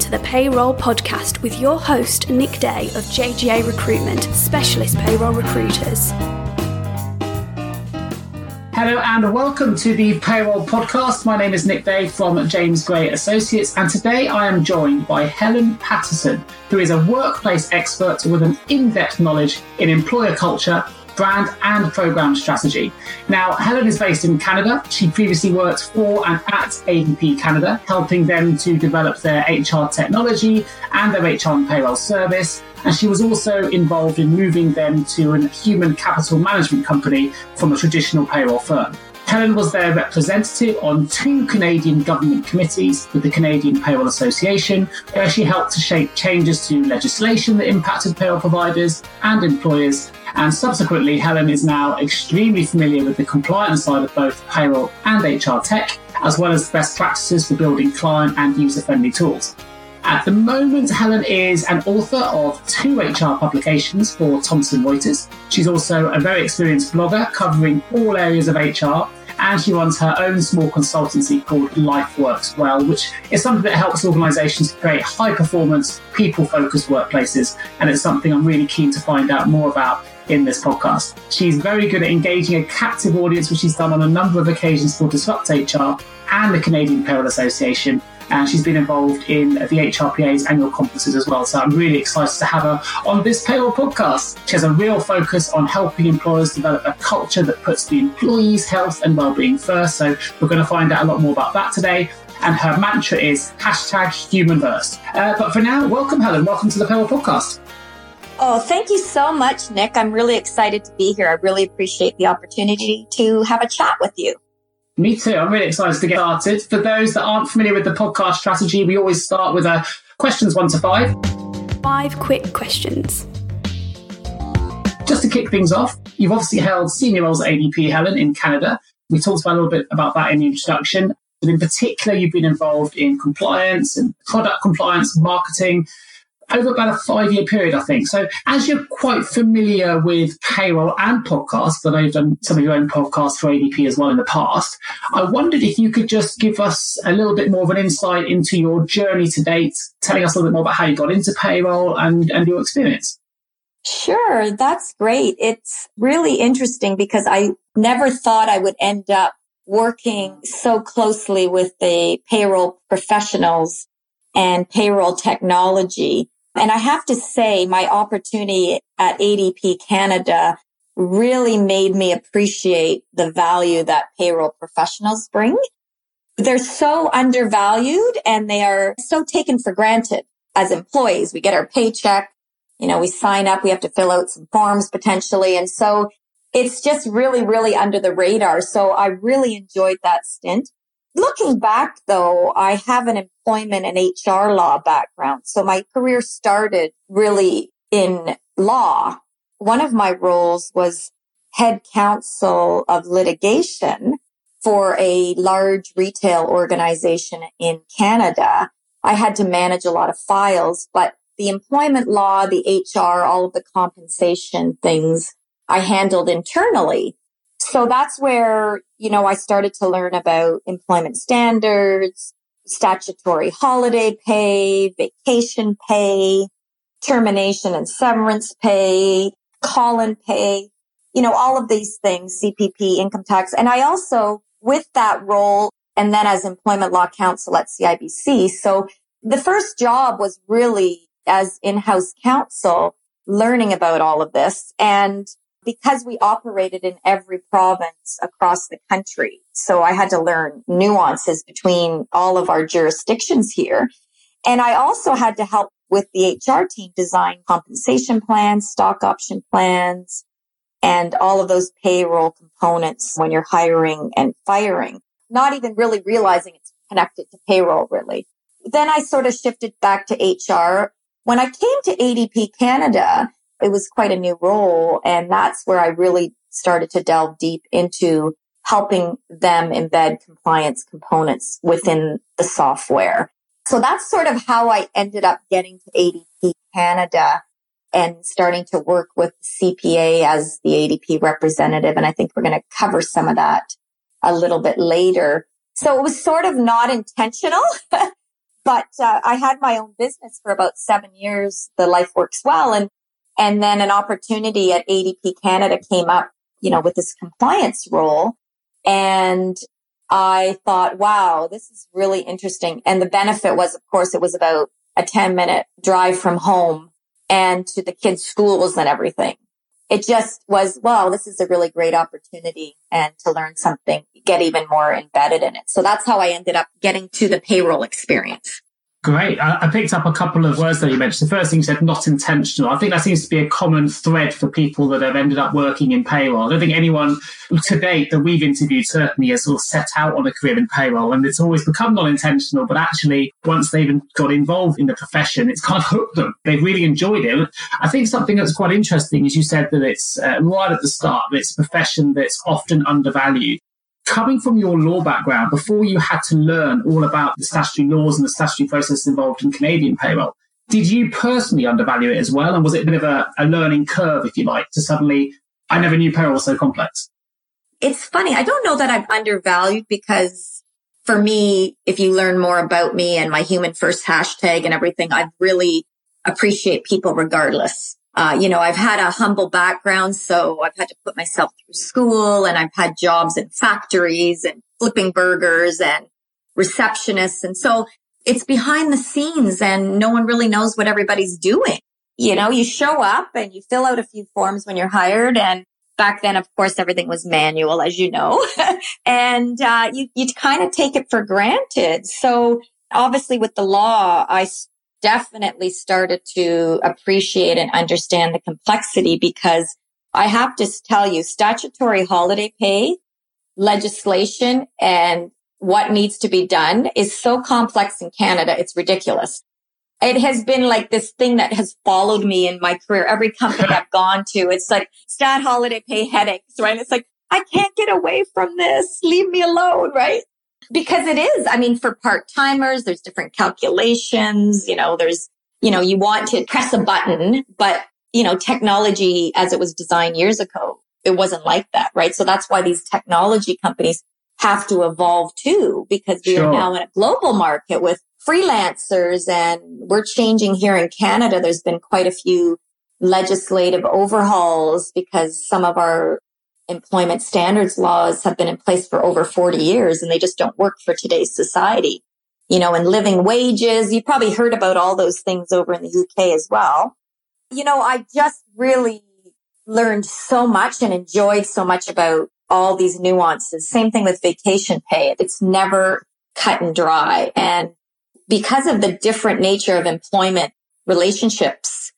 to the Payroll Podcast with your host, Nick Day of JGA Recruitment, specialist payroll recruiters. Hello and welcome to the Payroll Podcast. My name is Nick Day from James Gray Associates, and today I am joined by Helen Patterson, who is a workplace expert with an in depth knowledge in employer culture brand and program strategy. Now, Helen is based in Canada. She previously worked for and at ADP Canada, helping them to develop their HR technology and their HR and payroll service. And she was also involved in moving them to a human capital management company from a traditional payroll firm. Helen was their representative on two Canadian government committees with the Canadian Payroll Association, where she helped to shape changes to legislation that impacted payroll providers and employers. And subsequently, Helen is now extremely familiar with the compliance side of both payroll and HR tech, as well as best practices for building client and user friendly tools. At the moment, Helen is an author of two HR publications for Thomson Reuters. She's also a very experienced blogger covering all areas of HR and she runs her own small consultancy called Life Works Well, which is something that helps organizations create high performance, people focused workplaces. And it's something I'm really keen to find out more about in this podcast. She's very good at engaging a captive audience, which she's done on a number of occasions for Disrupt HR and the Canadian Payroll Association and she's been involved in the HRPA's annual conferences as well. So I'm really excited to have her on this payroll podcast. She has a real focus on helping employers develop a culture that puts the employees' health and well-being first. So we're going to find out a lot more about that today. And her mantra is hashtag human first. Uh, but for now, welcome, Helen. Welcome to the Payroll Podcast. Oh, thank you so much, Nick. I'm really excited to be here. I really appreciate the opportunity to have a chat with you. Me too. I'm really excited to get started. For those that aren't familiar with the podcast strategy, we always start with a uh, questions one to five. Five quick questions. Just to kick things off, you've obviously held senior roles at ADP Helen in Canada. We talked about a little bit about that in the introduction. But in particular, you've been involved in compliance and product compliance, marketing, over about a five year period, I think. So, as you're quite familiar with payroll and podcasts, I know you've done some of your own podcasts for ADP as well in the past. I wondered if you could just give us a little bit more of an insight into your journey to date, telling us a little bit more about how you got into payroll and, and your experience. Sure, that's great. It's really interesting because I never thought I would end up working so closely with the payroll professionals and payroll technology. And I have to say my opportunity at ADP Canada really made me appreciate the value that payroll professionals bring. They're so undervalued and they are so taken for granted as employees. We get our paycheck, you know, we sign up, we have to fill out some forms potentially. And so it's just really, really under the radar. So I really enjoyed that stint. Looking back though, I have an employment and HR law background. So my career started really in law. One of my roles was head counsel of litigation for a large retail organization in Canada. I had to manage a lot of files, but the employment law, the HR, all of the compensation things I handled internally. So that's where, you know, I started to learn about employment standards, statutory holiday pay, vacation pay, termination and severance pay, call-in pay, you know, all of these things, CPP, income tax. And I also, with that role, and then as employment law counsel at CIBC. So the first job was really as in-house counsel, learning about all of this. And because we operated in every province across the country. So I had to learn nuances between all of our jurisdictions here. And I also had to help with the HR team design compensation plans, stock option plans, and all of those payroll components when you're hiring and firing, not even really realizing it's connected to payroll really. Then I sort of shifted back to HR. When I came to ADP Canada, it was quite a new role. And that's where I really started to delve deep into helping them embed compliance components within the software. So that's sort of how I ended up getting to ADP Canada and starting to work with CPA as the ADP representative. And I think we're going to cover some of that a little bit later. So it was sort of not intentional, But uh, I had my own business for about seven years. The life works well. And, and then an opportunity at ADP Canada came up, you know, with this compliance role. And I thought, wow, this is really interesting. And the benefit was, of course, it was about a 10 minute drive from home and to the kids' schools and everything. It just was, wow, this is a really great opportunity and to learn something, get even more embedded in it. So that's how I ended up getting to the payroll experience. Great. I, picked up a couple of words that you mentioned. The first thing you said, not intentional. I think that seems to be a common thread for people that have ended up working in payroll. I don't think anyone to date that we've interviewed certainly has sort of set out on a career in payroll and it's always become non intentional. But actually, once they've got involved in the profession, it's kind of hooked them. They've really enjoyed it. I think something that's quite interesting is you said that it's uh, right at the start, that it's a profession that's often undervalued coming from your law background, before you had to learn all about the statutory laws and the statutory process involved in Canadian payroll, did you personally undervalue it as well? And was it a bit of a, a learning curve, if you like, to suddenly, I never knew payroll was so complex? It's funny. I don't know that I've undervalued because for me, if you learn more about me and my human first hashtag and everything, I really appreciate people regardless. Uh, you know, I've had a humble background, so I've had to put myself through school and I've had jobs in factories and flipping burgers and receptionists. And so it's behind the scenes and no one really knows what everybody's doing. You know, you show up and you fill out a few forms when you're hired. And back then, of course, everything was manual, as you know, and, uh, you, you kind of take it for granted. So obviously with the law, I definitely started to appreciate and understand the complexity because I have to tell you, statutory holiday pay legislation and what needs to be done is so complex in Canada. It's ridiculous. It has been like this thing that has followed me in my career. Every company I've gone to, it's like stat holiday pay headaches, right? It's like, I can't get away from this. Leave me alone, right? Because it is. I mean, for part timers, there's different calculations. You know, there's, you know, you want to press a button, but you know, technology as it was designed years ago, it wasn't like that, right? So that's why these technology companies have to evolve too, because we sure. are now in a global market with freelancers and we're changing here in Canada. There's been quite a few legislative overhauls because some of our employment standards laws have been in place for over 40 years and they just don't work for today's society. You know, and living wages, you probably heard about all those things over in the UK as well. You know, I just really learned so much and enjoyed so much about all these nuances. Same thing with vacation pay. It's never cut and dry. And because of the different nature of employment relationships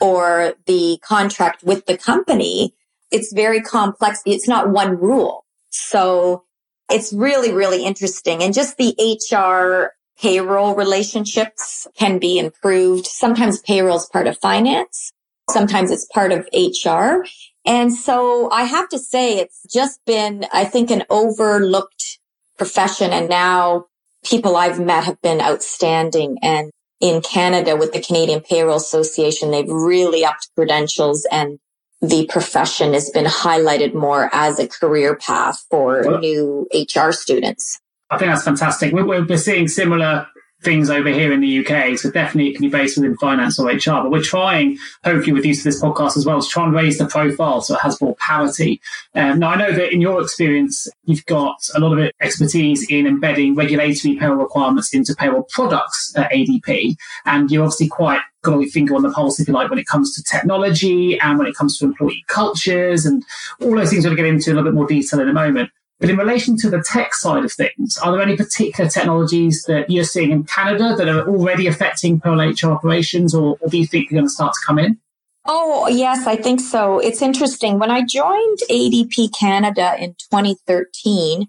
or the contract with the company, it's very complex. It's not one rule. So it's really, really interesting. And just the HR payroll relationships can be improved. Sometimes payroll is part of finance. Sometimes it's part of HR. And so I have to say it's just been, I think, an overlooked profession. And now people I've met have been outstanding. And in Canada with the Canadian Payroll Association, they've really upped credentials and the profession has been highlighted more as a career path for well, new HR students. I think that's fantastic. We're, we're seeing similar things over here in the UK. So definitely it can be based within finance or HR. But we're trying, hopefully with use of this podcast as well, to try and raise the profile so it has more parity. Um, now I know that in your experience, you've got a lot of expertise in embedding regulatory payroll requirements into payroll products at ADP. And you're obviously quite got your finger on the pulse, if you like, when it comes to technology and when it comes to employee cultures and all those things we're going to get into in a little bit more detail in a moment. But in relation to the tech side of things, are there any particular technologies that you're seeing in Canada that are already affecting payroll HR operations, or, or do you think they're going to start to come in? Oh, yes, I think so. It's interesting. When I joined ADP Canada in 2013,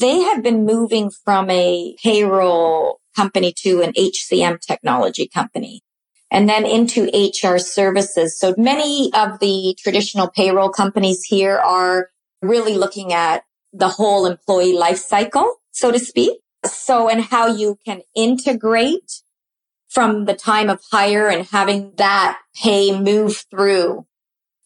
they had been moving from a payroll company to an HCM technology company and then into HR services. So many of the traditional payroll companies here are really looking at the whole employee life cycle, so to speak. So, and how you can integrate from the time of hire and having that pay move through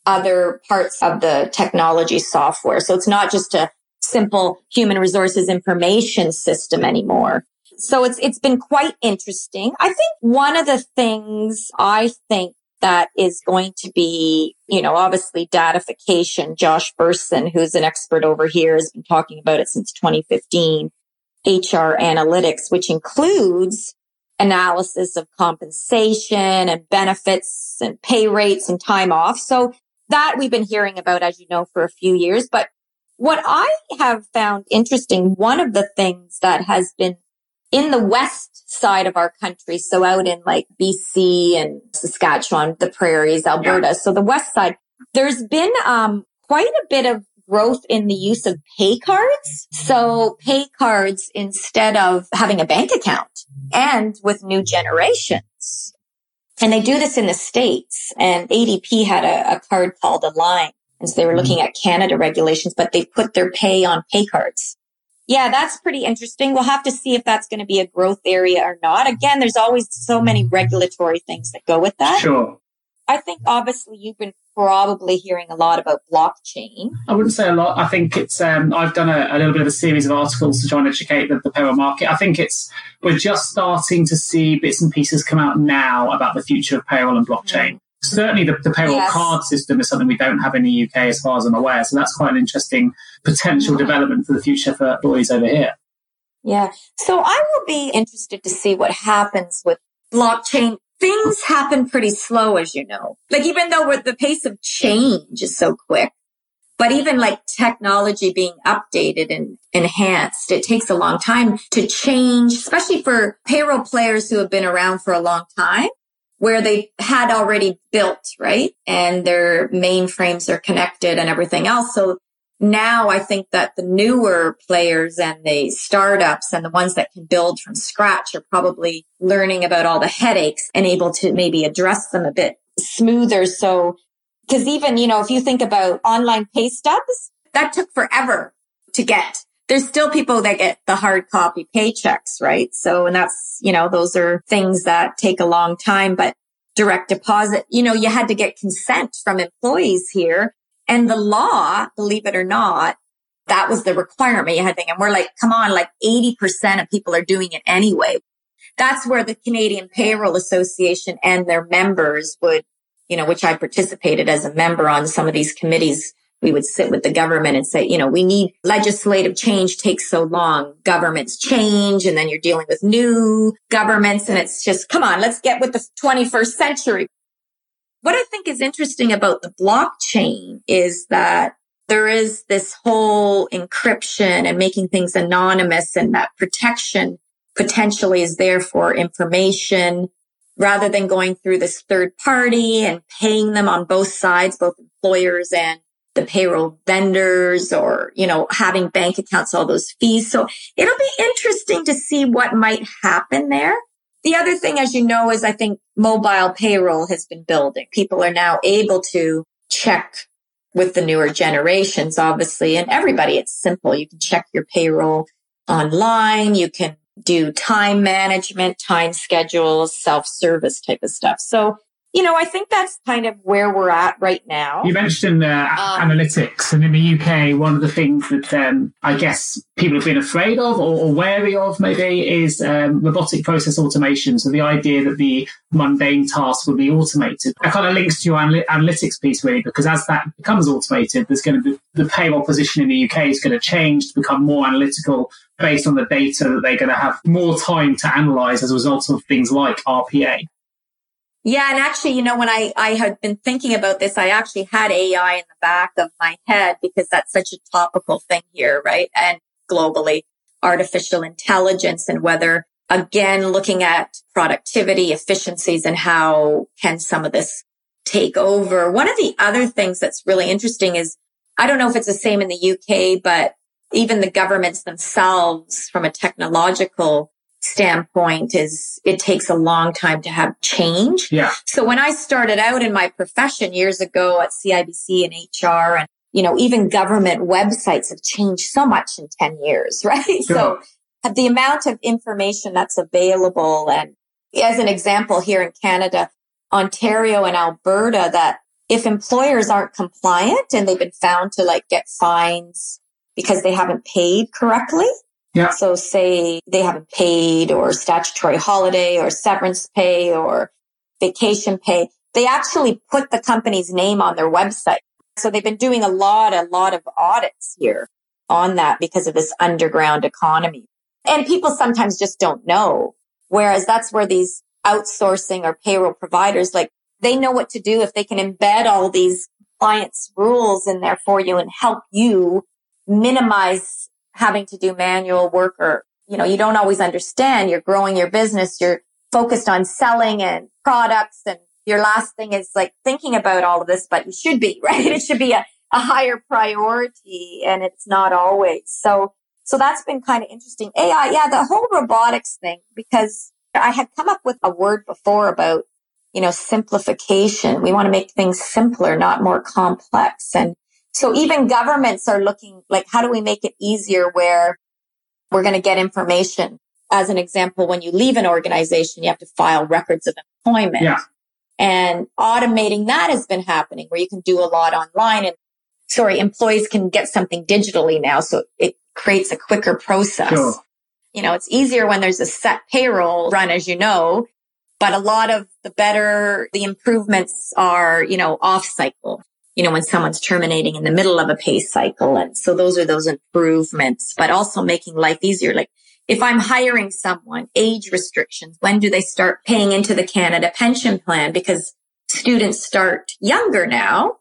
other parts of the technology software. So it's not just a simple human resources information system anymore. So it's, it's been quite interesting. I think one of the things I think that is going to be, you know, obviously datification. Josh Bersin, who's an expert over here, has been talking about it since 2015. HR analytics, which includes analysis of compensation and benefits and pay rates and time off. So that we've been hearing about, as you know, for a few years. But what I have found interesting, one of the things that has been in the west side of our country, so out in like BC and Saskatchewan, the prairies, Alberta, yeah. so the west side, there's been um, quite a bit of growth in the use of pay cards. So pay cards instead of having a bank account and with new generations. And they do this in the States and ADP had a, a card called Aline. And so they were mm-hmm. looking at Canada regulations, but they put their pay on pay cards. Yeah, that's pretty interesting. We'll have to see if that's going to be a growth area or not. Again, there's always so many regulatory things that go with that. Sure. I think obviously you've been probably hearing a lot about blockchain. I wouldn't say a lot. I think it's, um, I've done a, a, little bit of a series of articles to try and educate the, the payroll market. I think it's, we're just starting to see bits and pieces come out now about the future of payroll and blockchain. Mm certainly the, the payroll yes. card system is something we don't have in the UK as far as I'm aware. So that's quite an interesting potential mm-hmm. development for the future for employees over here. Yeah. So I will be interested to see what happens with blockchain. Things happen pretty slow, as you know. Like even though the pace of change is so quick, but even like technology being updated and enhanced, it takes a long time to change, especially for payroll players who have been around for a long time where they had already built, right? And their mainframes are connected and everything else. So now I think that the newer players and the startups and the ones that can build from scratch are probably learning about all the headaches and able to maybe address them a bit smoother. So, cause even, you know, if you think about online pay stubs, that took forever to get there's still people that get the hard copy paychecks, right? So, and that's, you know, those are things that take a long time, but direct deposit, you know, you had to get consent from employees here. And the law, believe it or not, that was the requirement you had to, and we're like, come on, like 80% of people are doing it anyway. That's where the Canadian Payroll Association and their members would, you know, which I participated as a member on some of these committees we would sit with the government and say, you know, we need legislative change takes so long. Governments change and then you're dealing with new governments and it's just, come on, let's get with the 21st century. What I think is interesting about the blockchain is that there is this whole encryption and making things anonymous and that protection potentially is there for information rather than going through this third party and paying them on both sides, both employers and the payroll vendors or, you know, having bank accounts, all those fees. So it'll be interesting to see what might happen there. The other thing, as you know, is I think mobile payroll has been building. People are now able to check with the newer generations, obviously, and everybody. It's simple. You can check your payroll online. You can do time management, time schedules, self service type of stuff. So you know, I think that's kind of where we're at right now. You mentioned uh, um, analytics, and in the UK, one of the things that um, I guess people have been afraid of or, or wary of maybe is um, robotic process automation. So the idea that the mundane tasks will be automated. That kind of links to your anal- analytics piece, really, because as that becomes automated, there's going to be the payroll position in the UK is going to change to become more analytical based on the data that they're going to have more time to analyze as a result of things like RPA. Yeah. And actually, you know, when I, I had been thinking about this, I actually had AI in the back of my head because that's such a topical thing here, right? And globally, artificial intelligence and whether again, looking at productivity, efficiencies and how can some of this take over. One of the other things that's really interesting is I don't know if it's the same in the UK, but even the governments themselves from a technological standpoint is it takes a long time to have change. Yeah. So when I started out in my profession years ago at CIBC and HR and you know, even government websites have changed so much in 10 years, right? Sure. So the amount of information that's available and as an example here in Canada, Ontario and Alberta that if employers aren't compliant and they've been found to like get fines because they haven't paid correctly, Yeah. So say they haven't paid or statutory holiday or severance pay or vacation pay. They actually put the company's name on their website. So they've been doing a lot, a lot of audits here on that because of this underground economy. And people sometimes just don't know. Whereas that's where these outsourcing or payroll providers, like they know what to do if they can embed all these clients rules in there for you and help you minimize having to do manual work or, you know, you don't always understand. You're growing your business. You're focused on selling and products. And your last thing is like thinking about all of this, but you should be, right? It should be a, a higher priority and it's not always. So, so that's been kind of interesting. AI, yeah, the whole robotics thing, because I had come up with a word before about, you know, simplification. We want to make things simpler, not more complex. And so even governments are looking like, how do we make it easier where we're going to get information? As an example, when you leave an organization, you have to file records of employment. Yeah. And automating that has been happening where you can do a lot online and sorry, employees can get something digitally now. So it creates a quicker process. Sure. You know, it's easier when there's a set payroll run, as you know, but a lot of the better the improvements are, you know, off cycle, you know, when someone's terminating in the middle of a pay cycle. And so those are those improvements, but also making life easier. Like if I'm hiring someone, age restrictions, when do they start paying into the Canada pension plan? Because students start younger now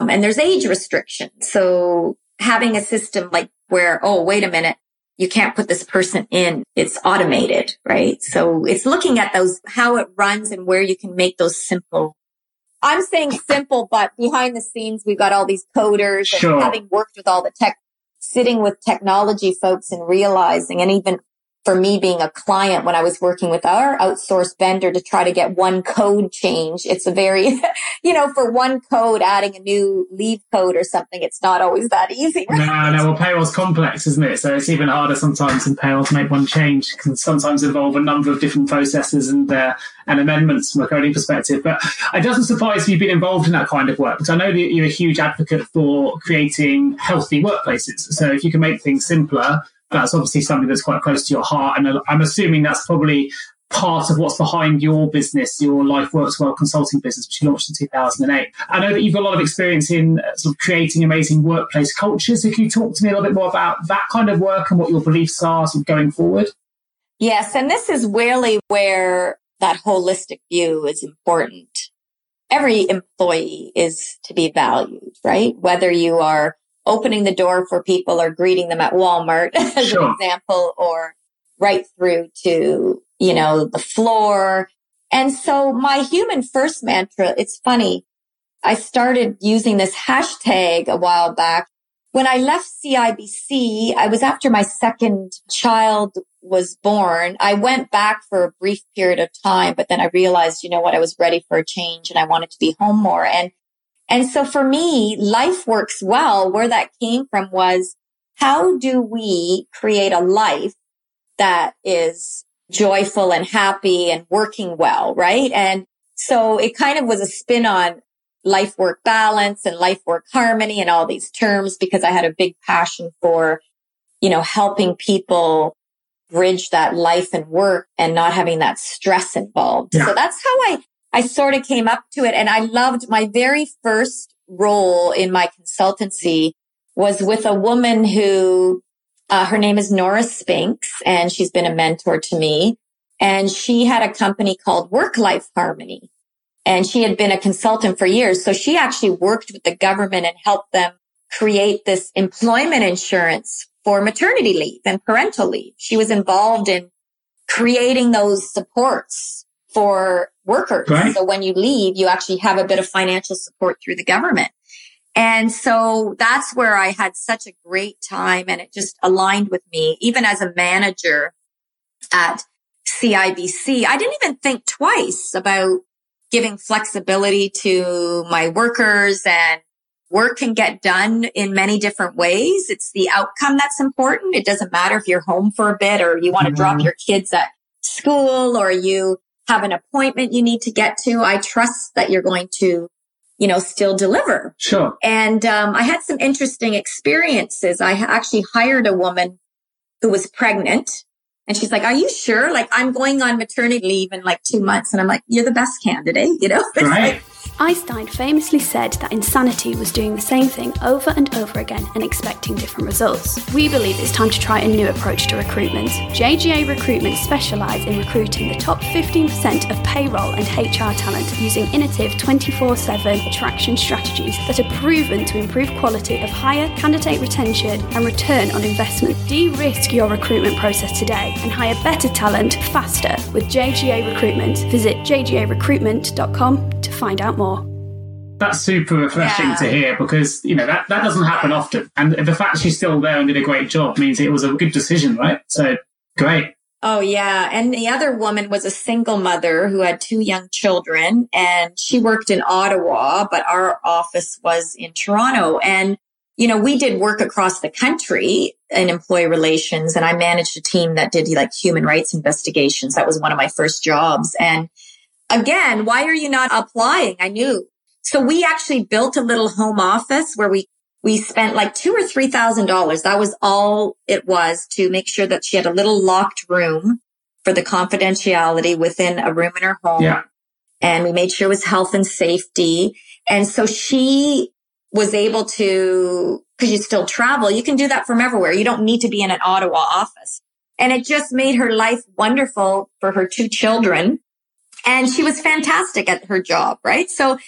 um, and there's age restrictions. So having a system like where, oh, wait a minute, you can't put this person in. It's automated, right? So it's looking at those, how it runs and where you can make those simple. I'm saying simple, but behind the scenes, we've got all these coders Sure. and having worked with all the tech, sitting with technology folks and realizing, and even for me being a client when I was working with our outsourced vendor to try to get one code change, it's a very, you know, for one code, adding a new leave code or something, it's not always that easy. No, no, well, payroll's complex, isn't it? So it's even harder sometimes in payroll to make one change. Can sometimes involve a number of different processes and uh, and amendments from a coding perspective. But it doesn't surprise you've been involved in that kind of work because I know that you're a huge advocate for creating healthy workplaces. So if you can make things simpler, that's obviously something that's quite close to your heart. And I'm assuming that's probably part of what's behind your business, your Life Works Well consulting business, which you launched in 2008. I know that you've got a lot of experience in uh, sort of creating amazing workplace cultures. So can you talk to me a little bit more about that kind of work and what your beliefs are sort of going forward? Yes. And this is really where that holistic view is important. Every employee is to be valued, right? Whether you are opening the door for people or greeting them at Walmart as Sure. an example or right through to, you know, the floor. And so my human first mantra, it's funny. I started using this hashtag a while back. When I left CIBC, I was after my second child was born. I went back for a brief period of time, but then I realized, you know what, I was ready for a change and I wanted to be home more. And and so for me, life works well. Where that came from was how do we create a life that is joyful and happy and working well, right? And so it kind of was a spin on life work balance and life work harmony and all these terms because I had a big passion for, you know, helping people bridge that life and work and not having that stress involved. Yeah. So that's how I I sort of came up to it and I loved my very first role in my consultancy was with a woman who, uh, her name is Nora Spinks and she's been a mentor to me. And she had a company called Work Life Harmony and she had been a consultant for years. So she actually worked with the government and helped them create this employment insurance for maternity leave and parental leave. She was involved in creating those supports for workers. Right. So when you leave, you actually have a bit of financial support through the government. And so that's where I had such a great time and it just aligned with me, even as a manager at CIBC. I didn't even think twice about giving flexibility to my workers and work can get done in many different ways. It's the outcome that's important. It doesn't matter if you're home for a bit or you want to drop Mhm. your kids at school or you have an appointment you need to get to. I trust that you're going to, you know, still deliver. Sure. And um, I had some interesting experiences. I actually hired a woman who was pregnant. And she's like, are you sure? Like, I'm going on maternity leave in like two months. And I'm like, you're the best candidate, you know? Right. Einstein famously said that insanity was doing the same thing over and over again and expecting different results. We believe it's time to try a new approach to recruitment. JGA Recruitment specialise in recruiting the top 15% of payroll and HR talent using innovative 24 7 attraction strategies that are proven to improve quality of hire, candidate retention, and return on investment. De risk your recruitment process today and hire better talent faster with JGA Recruitment. Visit jgarecruitment.com to find out more. That's super refreshing Yeah. to hear because, you know, that, that doesn't happen often. And the fact she's still there and did a great job means it was a good decision, right? So great. Oh yeah. And the other woman was a single mother who had two young children and she worked in Ottawa, but our office was in Toronto. And, you know, we did work across the country in employee relations and I managed a team that did like human rights investigations. That was one of my first jobs. And again, why are you not applying? I knew. So we actually built a little home office where we we spent like two or three thousand dollars. That was all it was to make sure that she had a little locked room for the confidentiality within a room in her home. Yeah. And we made sure it was health and safety. And so she was able to, cause you still travel, you can do that from everywhere. You don't need to be in an Ottawa office. And it just made her life wonderful for her two children. And she was fantastic at her job, right? So,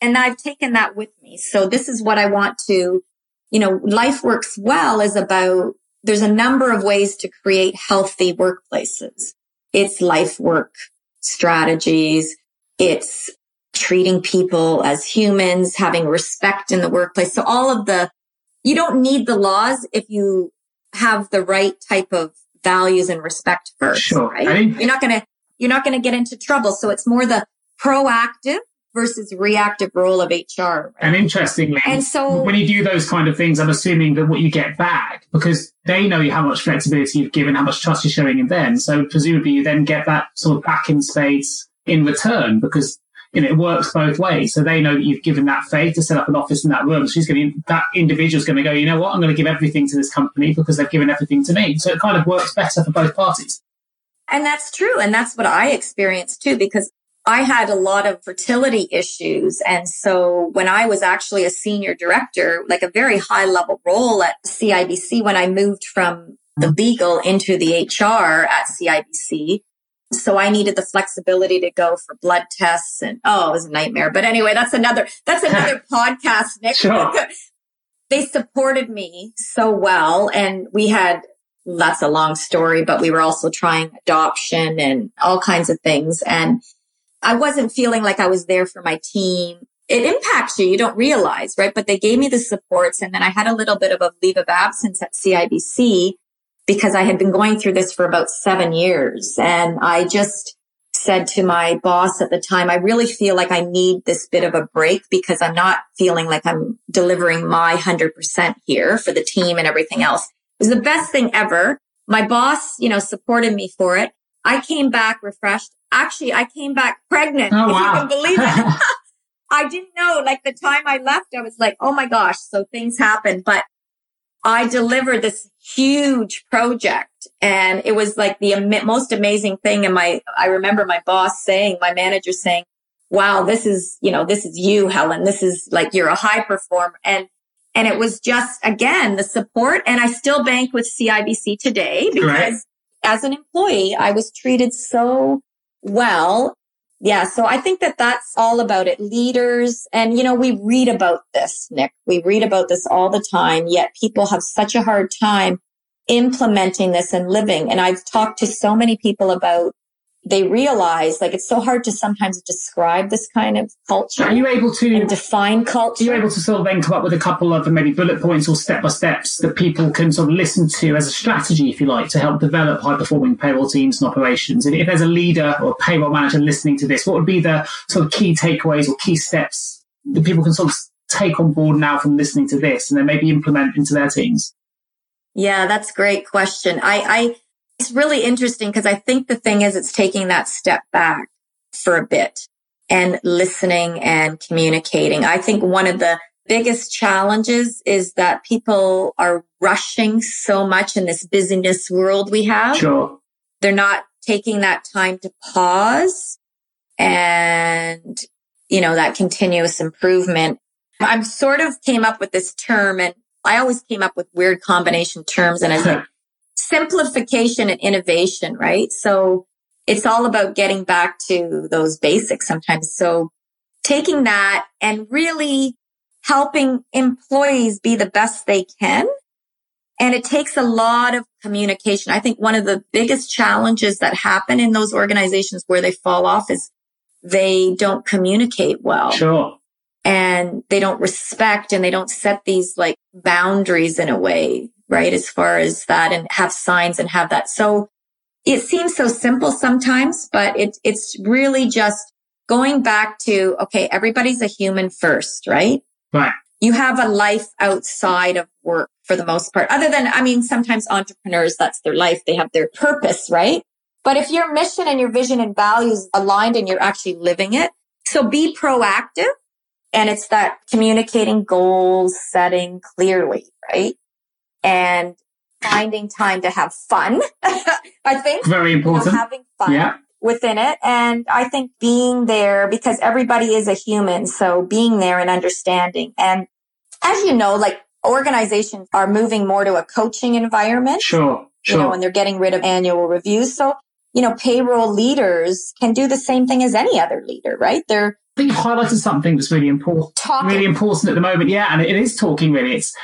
and I've taken that with me. So this is what I want to, you know, life works well is about, there's a number of ways to create healthy workplaces. It's life work strategies. It's treating people as humans, having respect in the workplace. So all of the, you don't need the laws if you have the right type of values and respect first, Sure. right? I think- You're not going to, you're not going to get into trouble. So it's more the proactive versus reactive role of HR. right? And interestingly, And so- when you do those kind of things, I'm assuming that what you get back, because they know how much flexibility you've given, how much trust you're showing in them. So presumably you then get that sort of back in spades in return because you know, it works both ways. So they know that you've given that faith to set up an office in that room. So she's going to, that individual's going to go, you know what, I'm going to give everything to this company because they've given everything to me. So it kind of works better for both parties. And that's true. And that's what I experienced too, because I had a lot of fertility issues. And so when I was actually a senior director, like a very high level role at CIBC, when I moved from the mm-hmm. legal into the HR at CIBC, so I needed the flexibility to go for blood tests and oh, it was a nightmare. But anyway, that's another, that's another podcast, Nick. Sure. they supported me so well and we had that's a long story, but we were also trying adoption and all kinds of things. And I wasn't feeling like I was there for my team. It impacts you. You don't realize, right? But they gave me the supports. And then I had a little bit of a leave of absence at CIBC because I had been going through this for about seven years. And I just said to my boss at the time, I really feel like I need this bit of a break because I'm not feeling like I'm delivering my 100% here for the team and everything else. It was the best thing ever. My boss, you know, supported me for it. I came back refreshed. Actually, I came back pregnant. Oh, if wow. you can believe it. I didn't know. Like the time I left, I was like, oh my gosh. So things happen, but I delivered this huge project and it was like the am- most amazing thing. And my, I remember my boss saying, my manager saying, wow, this is, you know, this is you, Helen. This is like, you're a high performer. And, and it was just, again, the support. And I still bank with CIBC today because Right. as an employee, I was treated so well. Yeah. So I think that that's all about it. Leaders. And, you know, we read about this, Nick. We read about this all the time, yet people have such a hard time implementing this and living. And I've talked to so many people about they realize like it's so hard to sometimes describe this kind of culture Are you able to define Are you able to sort of then come up with a couple of maybe bullet points or step by steps that people can sort of listen to as a strategy, if you like, to help develop high performing payroll teams and operations? And if there's a leader or a payroll manager listening to this, what would be the sort of key takeaways or key steps that people can sort of take on board now from listening to this and then maybe implement into their teams? Yeah, that's a great question. I, I, it's really interesting because I think the thing is it's taking that step back for a bit and listening and communicating. I think one of the biggest challenges is that people are rushing so much in this busyness world we have. Sure. They're not taking that time to pause and, you know, that continuous improvement. I've sort of came up with this term and I always came up with weird combination terms and it's like simplification and innovation, right? So it's all about getting back to those basics sometimes. So taking that and really helping employees be the best they can. And it takes a lot of communication. I think one of the biggest challenges that happen in those organizations where they fall off is they don't communicate well. Sure. And they don't respect and they don't set these like boundaries in a way, right? As far as that and have signs and have that. So it seems so simple sometimes, but it, it's really just going back to, okay, everybody's a human first, right? Right. You have a life outside of work for the most part. Other than, I mean, sometimes entrepreneurs, that's their life. They have their purpose, right? But if your mission and your vision and values aligned and you're actually living it, so be proactive. And it's that communicating goals, setting clearly, right? And finding time to have fun. I think very important. You know, having fun. Yeah within it. And I think being there because everybody is a human. So being there and understanding. And as you know, like organizations are moving more to a coaching environment. Sure. Sure. You know, and they're getting rid of annual reviews. So, you know, payroll leaders can do the same thing as any other leader, right? They're I think you highlighted something that's really important. Talking. Really important at the moment. Yeah. And it is talking really. It's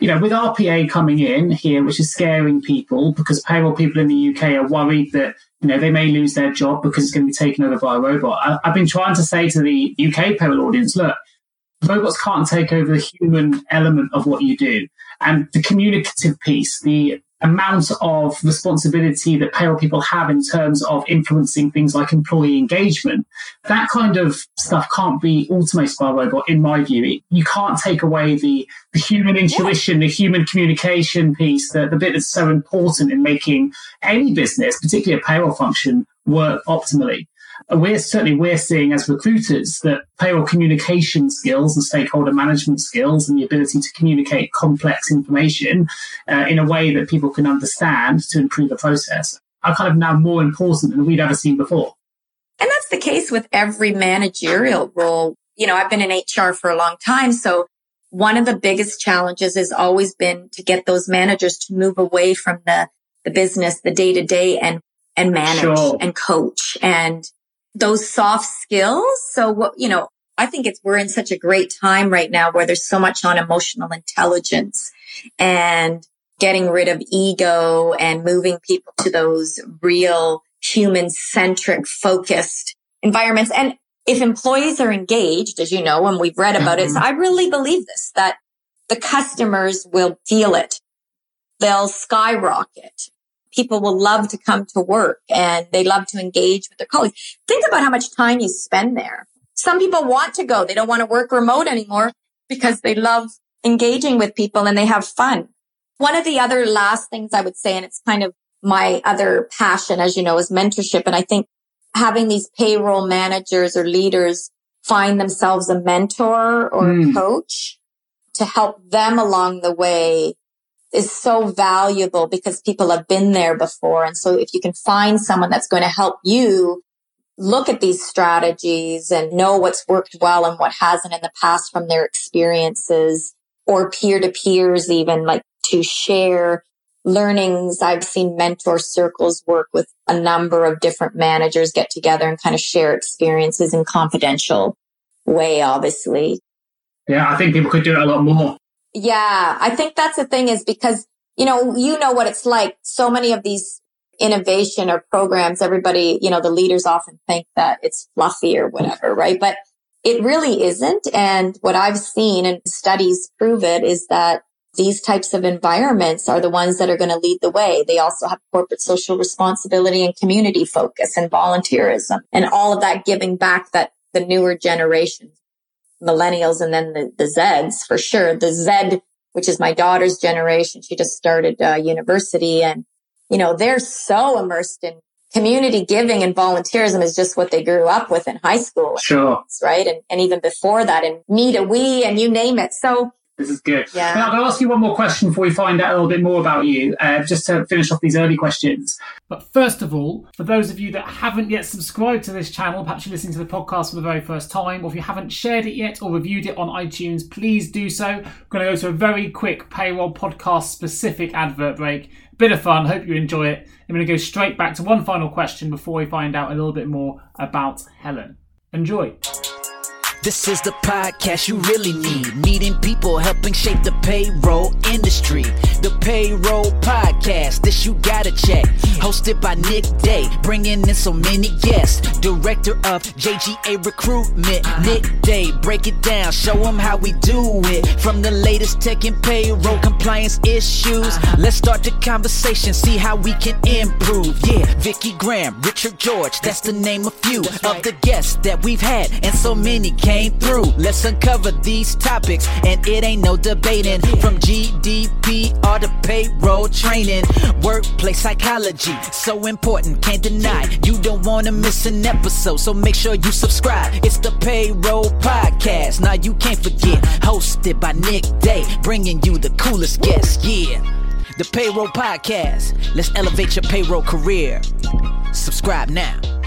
you know, with RPA coming in here, which is scaring people because payroll people in the UK are worried that, you know, they may lose their job because it's going to be taken over by a robot. I, I've been trying to say to the UK payroll audience, look, robots can't take over the human element of what you do. And the communicative piece, the amount of responsibility that payroll people have in terms of influencing things like employee engagement, that kind of stuff can't be automated by a robot, in my view. You can't take away the, the human intuition, yeah. the human communication piece, the, the bit that's so important in making any business, particularly a payroll function, work optimally we're certainly we're seeing as recruiters that payroll communication skills and stakeholder management skills and the ability to communicate complex information uh, in a way that people can understand to improve the process are kind of now more important than we'd ever seen before. And that's the case with every managerial role. You know, I've been in HR for a long time. So one of the biggest challenges has always been to get those managers to move away from the, the business, the day to day and, and manage sure. and coach and those soft skills. So what, you know, I think it's, we're in such a great time right now where there's so much on emotional intelligence and getting rid of ego and moving people to those real human centric focused environments. And if employees are engaged, as you know, and we've read about mm-hmm. it, so I really believe this, that the customers will feel it. They'll skyrocket people will love to come to work and they love to engage with their colleagues. Think about how much time you spend there. Some people want to go. They don't want to work remote anymore because they love engaging with people and they have fun. One of the other last things I would say, and it's kind of my other passion, as you know, is mentorship. And I think having these payroll managers or leaders find themselves a mentor or mm. a coach to help them along the way is so valuable because people have been there before. And so if you can find someone that's going to help you look at these strategies and know what's worked well and what hasn't in the past from their experiences or peer to peers, even like to share learnings. I've seen mentor circles work with a number of different managers get together and kind of share experiences in confidential way, obviously. Yeah, I think people could do it a lot more. Yeah, I think that's the thing is because, you know, you know what it's like. So many of these innovation or programs, everybody, you know, the leaders often think that it's fluffy or whatever, right? But it really isn't. And what I've seen and studies prove it is that these types of environments are the ones that are going to lead the way. They also have corporate social responsibility and community focus and volunteerism and all of that giving back that the newer generations millennials and then the, the Zeds for sure. The Z, which is my daughter's generation, she just started uh, university and, you know, they're so immersed in community giving and volunteerism is just what they grew up with in high school. Sure. Right. And, and even before that and Me to We and you name it. So this is good. Yeah. Now, I'll ask you one more question before we find out a little bit more about you, uh, just to finish off these early questions. But first of all, for those of you that haven't yet subscribed to this channel, perhaps you're listening to the podcast for the very first time, or if you haven't shared it yet or reviewed it on iTunes, please do so. I'm going to go to a very quick payroll podcast specific advert break. Bit of fun. Hope you enjoy it. I'm going to go straight back to one final question before we find out a little bit more about Helen. Enjoy. This is the podcast you really need. Meeting people, helping shape the payroll industry. The Payroll Podcast, this you gotta check. Hosted by Nick Day, bringing in so many guests. Director of JGA Recruitment, uh-huh. Nick Day. Break it down, show them how we do it. From the latest tech and payroll compliance issues. Uh-huh. Let's start the conversation, see how we can improve. Yeah, Vicky Graham, Richard George, that's the name of few of the guests that we've had, and so many came through. Let's uncover these topics, and it ain't no debating. From GDPR to payroll training, workplace psychology, so important, can't deny. You don't wanna miss an episode, so make sure you subscribe. It's the Payroll Podcast. Now you can't forget, hosted by Nick Day, bringing you the coolest guests. Yeah, the Payroll Podcast. Let's elevate your payroll career. Subscribe now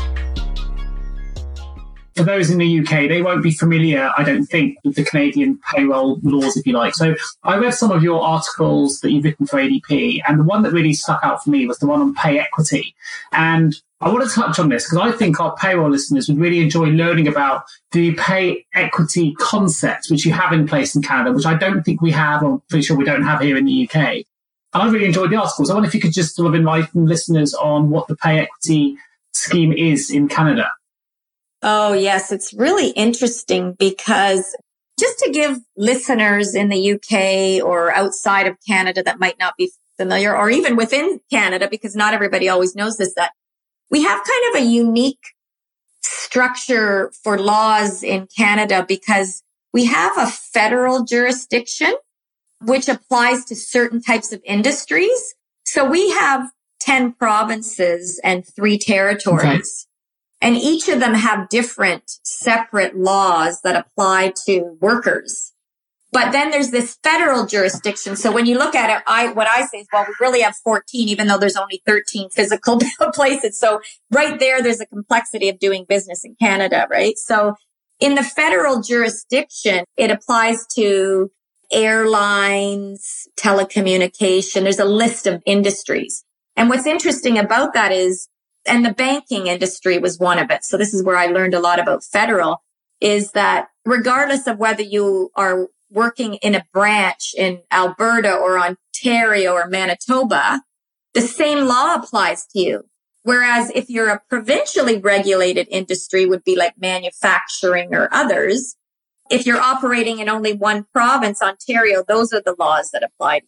for those in the UK, they won't be familiar, I don't think, with the Canadian payroll laws, if you like. So I read some of your articles that you've written for ADP, and the one that really stuck out for me was the one on pay equity. And I want to touch on this because I think our payroll listeners would really enjoy learning about the pay equity concept, which you have in place in Canada, which I don't think we have, or I'm pretty sure we don't have here in the UK. I really enjoyed the articles. I wonder if you could just sort of enlighten listeners on what the pay equity scheme is in Canada. Oh, yes. It's really interesting because just to give listeners in the UK or outside of Canada that might not be familiar or even within Canada, because not everybody always knows this, that we have kind of a unique structure for laws in Canada because we have a federal jurisdiction which applies to certain types of industries. So we have 10 provinces and three territories. And each of them have different separate laws that apply to workers. But then there's this federal jurisdiction. So when you look at it, I, what I say is, well, we really have 14, even though there's only 13 physical places. So right there, there's a complexity of doing business in Canada, right? So in the federal jurisdiction, it applies to airlines, telecommunication. There's a list of industries. And what's interesting about that is and the banking industry was one of it. So this is where I learned a lot about federal is that regardless of whether you are working in a branch in Alberta or Ontario or Manitoba, the same law applies to you. Whereas if you're a provincially regulated industry would be like manufacturing or others. If you're operating in only one province, Ontario, those are the laws that apply.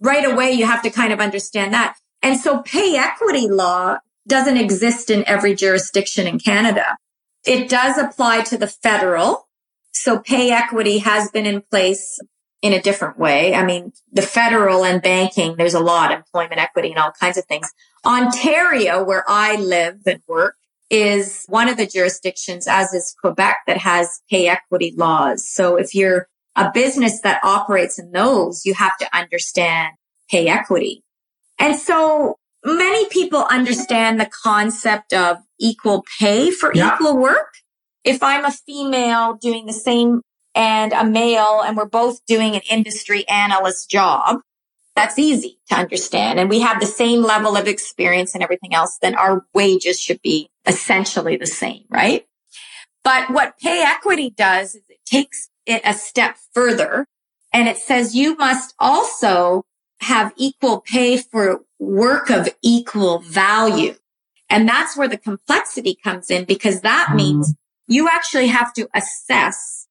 Right away, you have to kind of understand that. And so pay equity law doesn't exist in every jurisdiction in Canada. It does apply to the federal. So pay equity has been in place in a different way. I mean, the federal and banking, there's a lot, employment equity and all kinds of things. Ontario, where I live and work, is one of the jurisdictions, as is Quebec, that has pay equity laws. So if you're a business that operates in those, you have to understand pay equity. And so many people understand the concept of equal pay for yeah. equal work. If I'm a female doing the same and a male and we're both doing an industry analyst job, that's easy to understand. And we have the same level of experience and everything else, then our wages should be essentially the same, right? But what pay equity does is it takes it a step further and it says you must also have equal pay for work of equal value. And that's where the complexity comes in because that mm-hmm. means you actually have to assess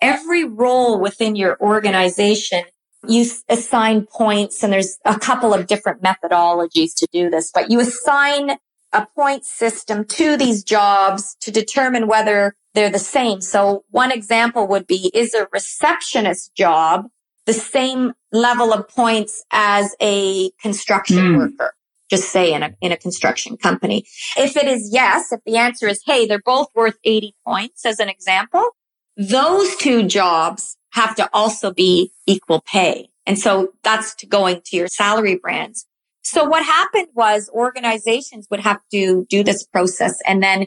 every role within your organization. You assign points and there's a couple of different methodologies to do this, but you assign a point system to these jobs to determine whether they're the same. So one example would be, is a receptionist job the same level of points as a construction mm. worker. just say in a, in a construction company. If it is yes, if the answer is, Hey, they're both worth 80 points as an example, those two jobs have to also be equal pay. And so that's to going to your salary bands. So what happened was organizations would have to do this process. And then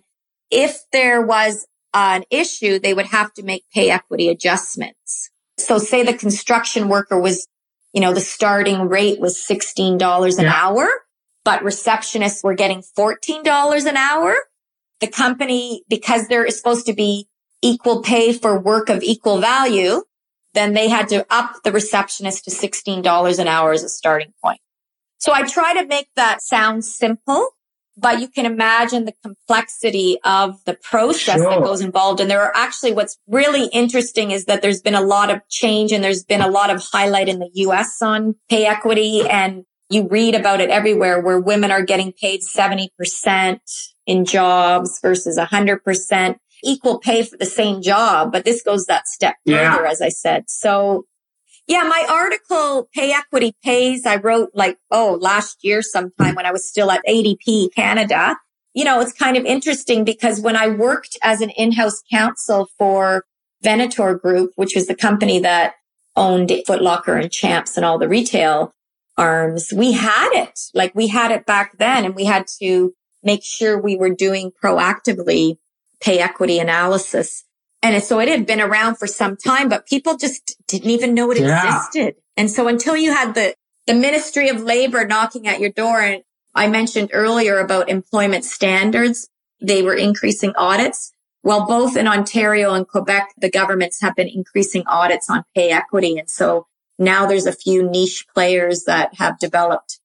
if there was an issue, they would have to make pay equity adjustments. So say the construction worker was, you know, the starting rate was $16 an yeah. hour, but receptionists were getting $14 an hour. The company, because there is supposed to be equal pay for work of equal value, then they had to up the receptionist to $16 an hour as a starting point. So I try to make that sound simple, but you can imagine the complexity of the process sure. that goes involved. And there are actually what's really interesting is that there's been a lot of change and there's been a lot of highlight in the US on pay equity. And you read about it everywhere where women are getting paid 70% in jobs versus 100% equal pay for the same job. But this goes that step further, yeah. as I said. So yeah, my article, Pay Equity Pays, I wrote like, oh, last year sometime when I was still at ADP Canada. You know, it's kind of interesting because when I worked as an in-house counsel for Venator Group, which was the company that owned Footlocker and Champs and all the retail arms, we had it. Like we had it back then and we had to make sure we were doing proactively pay equity analysis and so it had been around for some time, but people just didn't even know it yeah. existed. And so until you had the, the Ministry of Labor knocking at your door, and I mentioned earlier about employment standards, they were increasing audits. Well, both in Ontario and Quebec, the governments have been increasing audits on pay equity. And so now there's a few niche players that have developed.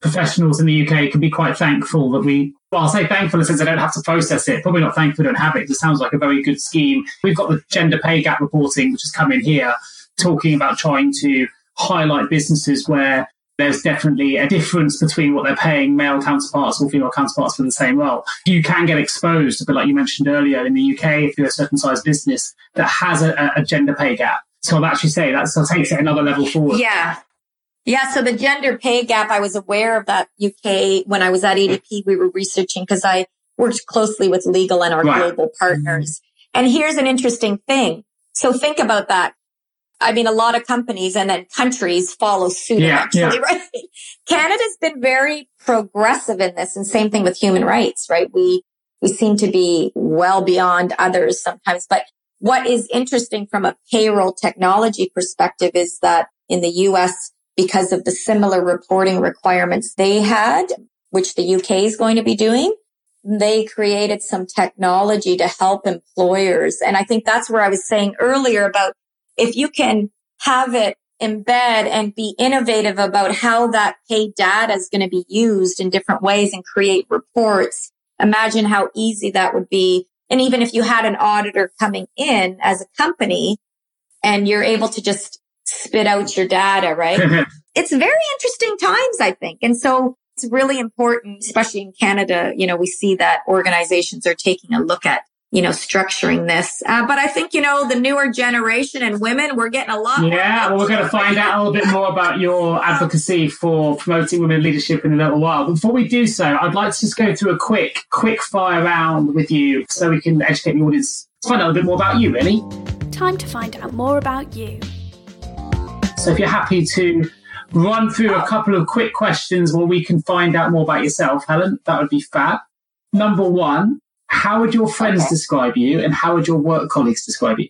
Professionals in the UK can be quite thankful that we well, I'll say thankful since I don't have to process it. Probably not thankful I don't have it. It sounds like a very good scheme. We've got the gender pay gap reporting, which has come in here, talking about trying to highlight businesses where there's definitely a difference between what they're paying male counterparts or female counterparts for the same role. You can get exposed, but like you mentioned earlier, in the UK, if you're a certain size business that has a, a gender pay gap. So I'll actually say that takes it another level forward. Yeah. Yeah. So the gender pay gap, I was aware of that UK when I was at ADP. We were researching because I worked closely with legal and our right. global mm-hmm. partners. And here's an interesting thing. So think about that. I mean, a lot of companies and then countries follow suit yeah, actually, yeah. right? Canada's been very progressive in this and same thing with human rights, right? We, we seem to be well beyond others sometimes, but what is interesting from a payroll technology perspective is that in the US, because of the similar reporting requirements they had, which the UK is going to be doing. They created some technology to help employers. And I think that's where I was saying earlier about if you can have it embed and be innovative about how that paid data is going to be used in different ways and create reports. Imagine how easy that would be. And even if you had an auditor coming in as a company and you're able to just spit out your data, right? it's very interesting times, I think. And so it's really important, especially in Canada. You know, we see that organizations are taking a look at you know, structuring this. Uh, but I think, you know, the newer generation and women, we're getting a lot. Yeah, well, we're going to find out a little bit more about your advocacy for promoting women leadership in a little while. Before we do so, I'd like to just go through a quick, quick fire round with you so we can educate the audience find out a little bit more about you, really. Time to find out more about you. So if you're happy to run through a couple of quick questions where we can find out more about yourself, Helen, that would be fab. Number one, how would your friends okay. describe you and how would your work colleagues describe you?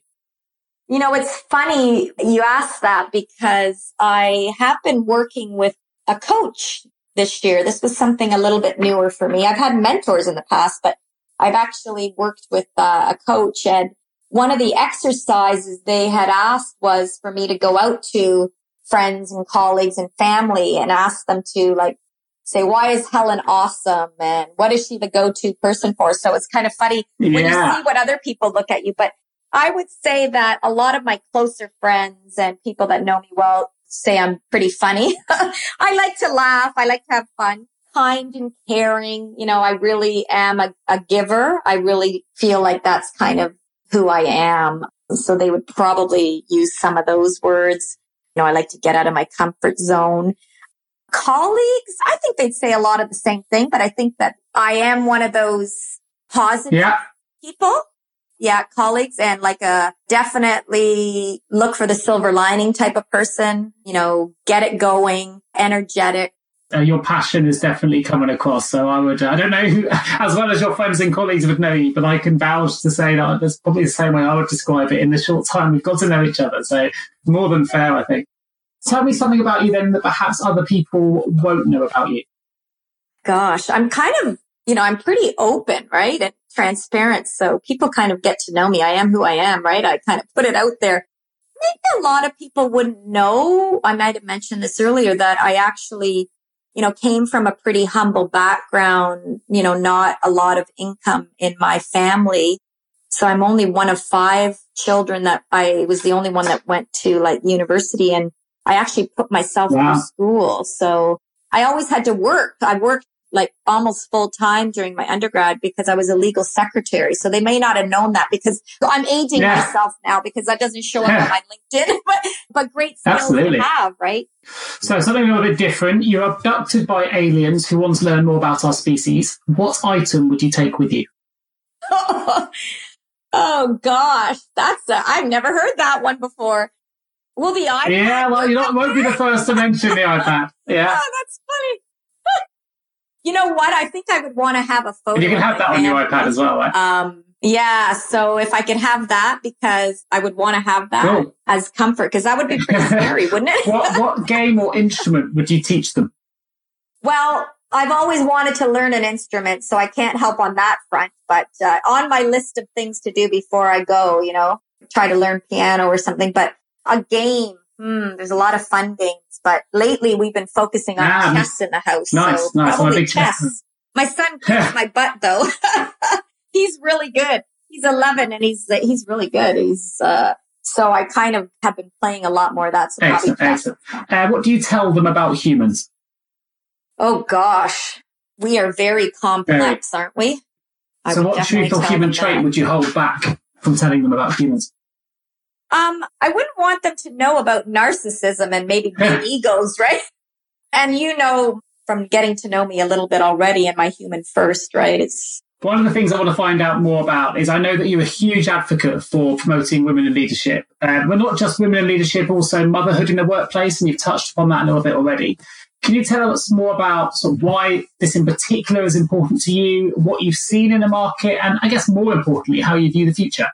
You know, it's funny you asked that because I have been working with a coach this year. This was something a little bit newer for me. I've had mentors in the past, but I've actually worked with uh, a coach and one of the exercises they had asked was for me to go out to friends and colleagues and family and ask them to like say, why is Helen awesome? And what is she the go-to person for? So it's kind of funny yeah. when you see what other people look at you. But I would say that a lot of my closer friends and people that know me well say I'm pretty funny. I like to laugh. I like to have fun, kind and caring. You know, I really am a, a giver. I really feel like that's kind of who I am. So they would probably use some of those words. You know, I like to get out of my comfort zone. Colleagues, I think they'd say a lot of the same thing, but I think that I am one of those positive Yeah. people. Yeah, colleagues and like a definitely look for the silver lining type of person, you know, get it going, energetic. Uh, your passion is definitely coming across. So I would, I don't know who, as well as your friends and colleagues would know you, but I can vouch to say that that's probably the same way I would describe it in the short time we've got to know each other. So more than fair, I think. Tell me something about you then that perhaps other people won't know about you. Gosh, I'm kind of, you know, I'm pretty open, right? And transparent. So people kind of get to know me. I am who I am, right? I kind of put it out there. Think a lot of people wouldn't know. I might have mentioned this earlier that I actually, you know, came from a pretty humble background, you know, not a lot of income in my family. So I'm only one of five children that I was the only one that went to like university and I actually put myself Wow. through school. So I always had to work. I worked like almost full time during my undergrad because I was a legal secretary. So they may not have known that because I'm aging Yeah. myself now because that doesn't show up Yeah. on my LinkedIn, but, but great skills Absolutely. to have, right? So something a little bit different. You're abducted by aliens who want to learn more about our species. What item would you take with you? oh gosh, that's a, I've never heard that one before. Will the iPad? Yeah, well, you know, won't be the first to mention the iPad. Oh, yeah. Oh, that's funny. You know what? I think I would want to have a photo. And you can have that on your iPad as well, right? Um, yeah. So if I could have that, because I would want to have that Cool. as comfort, because that would be pretty scary, wouldn't it? What what game or instrument would you teach them? Well, I've always wanted to learn an instrument, so I can't help on that front. But uh, on my list of things to do before I go, you know, try to learn piano or something. But a game, hmm, there's a lot of fun games. But lately, we've been focusing on Ah, chess in the house. nice, so nice. Probably big chess- chess. My son kicks my butt though. he's really good. He's 11 and he's he's really good. He's uh, so I kind of have been playing a lot more of that. So Excellent, excellent. Uh, what do you tell them about humans? Oh gosh, we are very complex, aren't we? I so what definitely truth or human trait that. would you hold back from telling them about humans? Um, I wouldn't want them to know about narcissism and maybe big egos, right? And you know from getting to know me a little bit already and my human first, right? It's One of the things I want to find out more about is I know that you're a huge advocate for promoting women in leadership. Uh, but not just women in leadership, also motherhood in the workplace, and you've touched upon that a little bit already. Can you tell us more about sort of why this in particular is important to you, what you've seen in the market, and I guess more importantly, how you view the future?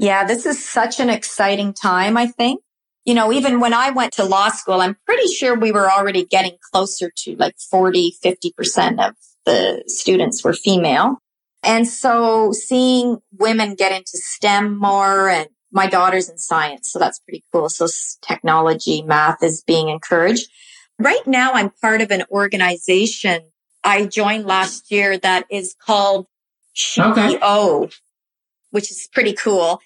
Yeah, this is such an exciting time, I think. You know, even when I went to law school, I'm pretty sure we were already getting closer to like 40, 50% of the students were female. And so seeing women get into STEM more and my daughter's in science. So that's pretty cool. So technology, math is being encouraged. Right now, I'm part of an organization I joined last year that is called Okay. SheEO, which is pretty cool.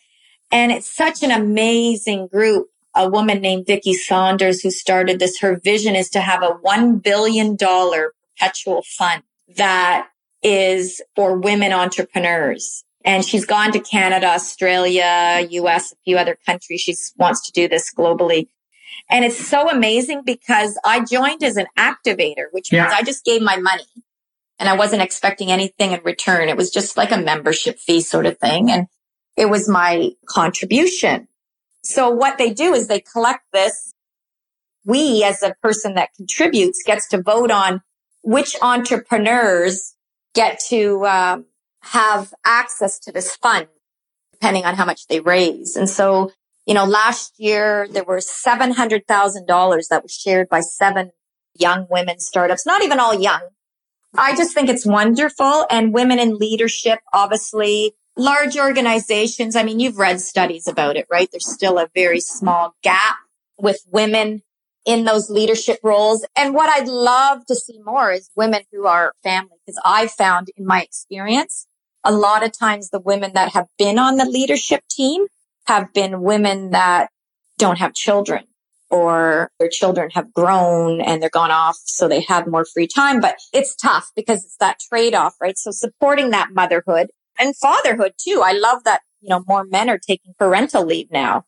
And it's such an amazing group. A woman named Vicki Saunders who started this. Her vision is to have a $1 billion perpetual fund that is for women entrepreneurs. And she's gone to Canada, Australia, US, a few other countries. She wants to do this globally. And it's so amazing because I joined as an activator, which means Yeah. I just gave my money and I wasn't expecting anything in return. It was just like a membership fee sort of thing. And it was my contribution. So what they do is they collect this. We, as a person that contributes, gets to vote on which entrepreneurs get to um, have access to this fund, depending on how much they raise. And so, you know, last year there were seven hundred thousand dollars that was shared by seven young women startups. Not even all young. I just think it's wonderful. And women in leadership, obviously, large organizations. I mean, you've read studies about it, right? There's still a very small gap with women in those leadership roles. And what I'd love to see more is women who are family, because I found in my experience, a lot of times the women that have been on the leadership team have been women that don't have children or their children have grown and they're gone off so they have more free time. But it's tough because it's that trade off, right? So supporting that motherhood and fatherhood too. I love that you know, more men are taking parental leave now.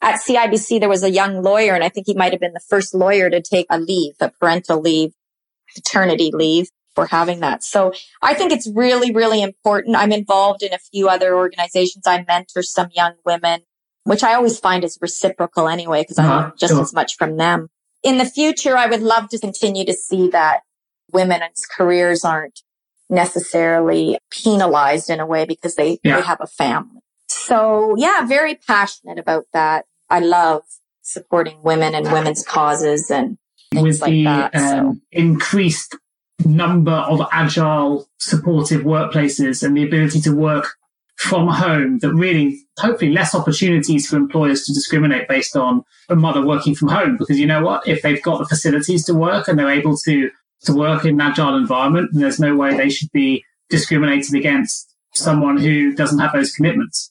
At CIBC, there was a young lawyer, and I think he might have been the first lawyer to take a leave, a parental leave, paternity leave for having that. So I think it's really, really important. I'm involved in a few other organizations. I mentor some young women, which I always find is reciprocal anyway, because uh-huh, I learn just sure. as much from them. In the future, I would love to continue to see that women's careers aren't necessarily penalized in a way because they, yeah. they have a family. So yeah, very passionate about that. I love supporting women and women's causes and things With like the, that. Um, so. increased number of agile supportive workplaces and the ability to work from home that really hopefully less opportunities for employers to discriminate based on a mother working from home because you know what if they've got the facilities to work and they're able to to work in an agile environment then there's no way they should be discriminated against someone who doesn't have those commitments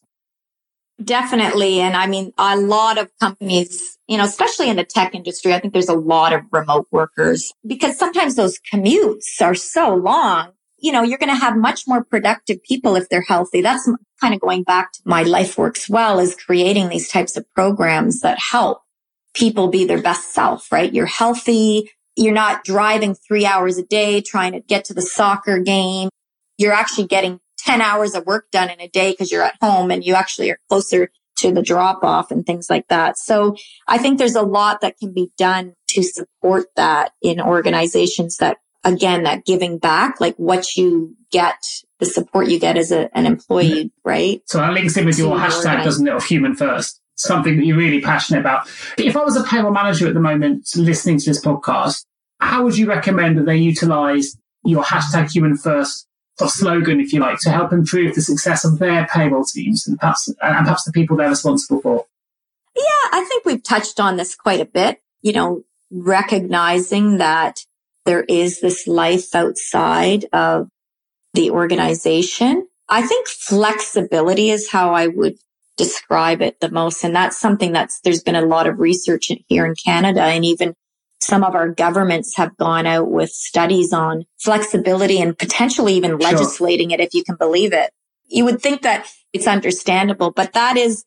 Definitely. And I mean, a lot of companies, you know, especially in the tech industry, I think there's a lot of remote workers because sometimes those commutes are so long. You know, you're going to have much more productive people if they're healthy. That's kind of going back to my life works well is creating these types of programs that help people be their best self, right? You're healthy. You're not driving three hours a day trying to get to the soccer game. You're actually getting 10 hours of work done in a day because you're at home and you actually are closer to the drop off and things like that. So I think there's a lot that can be done to support that in organizations that again, that giving back, like what you get, the support you get as a, an employee, right? So that links in with your hashtag, doesn't it, of human first? Something that you're really passionate about. If I was a payroll manager at the moment listening to this podcast, how would you recommend that they utilize your hashtag human first of slogan, if you like, to help improve the success of their payroll teams and perhaps, and perhaps the people they're responsible for? Yeah, I think we've touched on this quite a bit. You know, recognizing that there is this life outside of the organization. I think flexibility is how I would describe it the most. And that's something that's, there's been a lot of research here in Canada and even some of our governments have gone out with studies on flexibility and potentially even sure. legislating it, if you can believe it. You would think that it's understandable, but that is,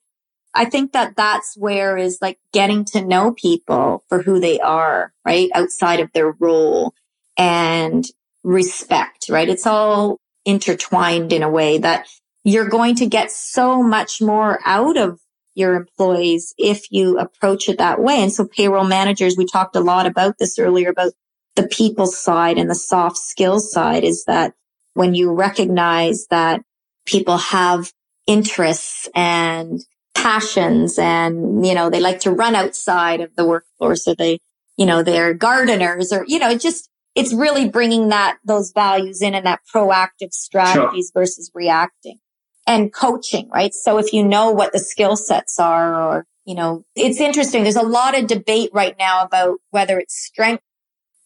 I think that that's where is like getting to know people for who they are, right? Outside of their role and respect, right? It's all intertwined in a way that you're going to get so much more out of your employees if you approach it that way. And so payroll managers, we talked a lot about this earlier about the people side and the soft skills side is that when you recognize that people have interests and passions and, you know, they like to run outside of the workforce or they, you know, they're gardeners or, you know, it just, it's really bringing that, those values in and that proactive strategies sure. versus reacting and coaching, right? So if you know what the skill sets are or, you know, it's interesting. There's a lot of debate right now about whether it's strength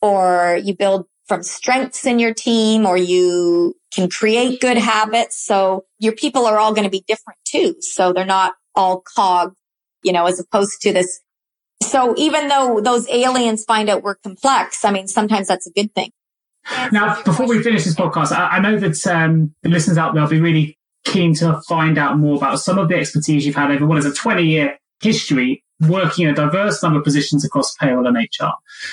or you build from strengths in your team or you can create good habits. So your people are all going to be different too. So they're not all cog, you know, as opposed to this. So even though those aliens find out we're complex, I mean, sometimes that's a good thing. Now, before we finish this podcast, I, I know that um, the listeners out there will be really keen to find out more about some of the expertise you've had over what is a 20 year history working in a diverse number of positions across payroll and HR.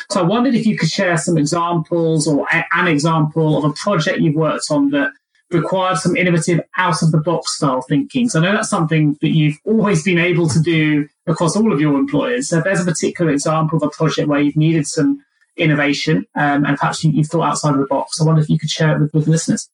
So I wondered if you could share some examples or a, an example of a project you've worked on that required some innovative out of the box style thinking. So I know that's something that you've always been able to do across all of your employers. So if there's a particular example of a project where you've needed some innovation um, and perhaps you, have thought outside of the box, I wonder if you could share it with, with listeners.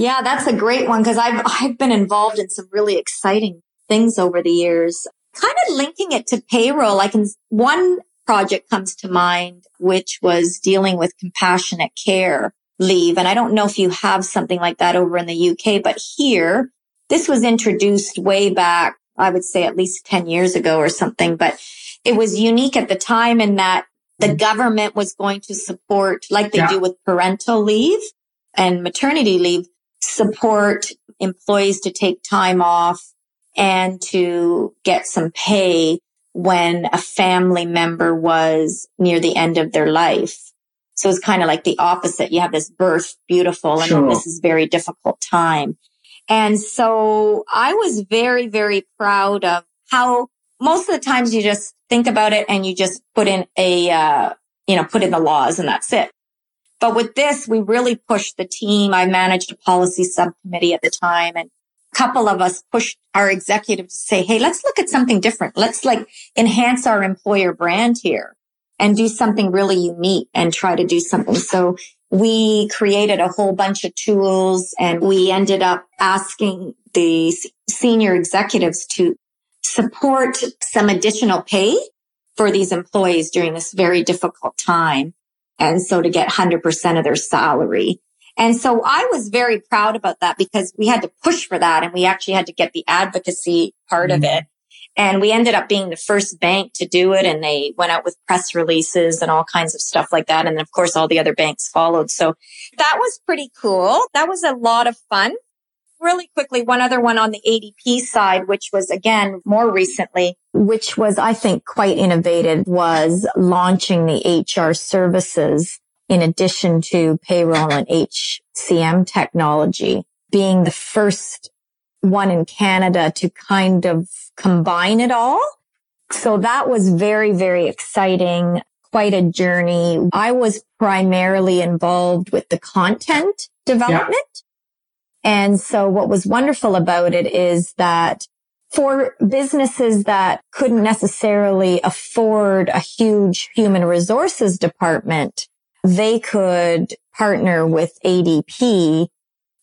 Yeah, that's a great one because I've I've been involved in some really exciting things over the years. Kind of linking it to payroll, I can one project comes to mind which was dealing with compassionate care leave and I don't know if you have something like that over in the UK, but here this was introduced way back, I would say at least 10 years ago or something, but it was unique at the time in that the government was going to support like they yeah. do with parental leave and maternity leave support employees to take time off and to get some pay when a family member was near the end of their life. So it's kind of like the opposite. You have this birth, beautiful, and sure. this is very difficult time. And so I was very, very proud of how most of the times you just think about it and you just put in a, uh, you know, put in the laws and that's it. But with this, we really pushed the team. I managed a policy subcommittee at the time and a couple of us pushed our executive to say, Hey, let's look at something different. Let's like enhance our employer brand here and do something really unique and try to do something. So we created a whole bunch of tools and we ended up asking the senior executives to support some additional pay for these employees during this very difficult time. And so to get 100% of their salary. And so I was very proud about that because we had to push for that and we actually had to get the advocacy part mm-hmm. of it. And we ended up being the first bank to do it. And they went out with press releases and all kinds of stuff like that. And of course, all the other banks followed. So that was pretty cool. That was a lot of fun. Really quickly, one other one on the ADP side, which was again more recently, which was, I think, quite innovative was launching the HR services in addition to payroll and HCM technology being the first one in Canada to kind of combine it all. So that was very, very exciting. Quite a journey. I was primarily involved with the content development. Yeah. And so what was wonderful about it is that for businesses that couldn't necessarily afford a huge human resources department, they could partner with ADP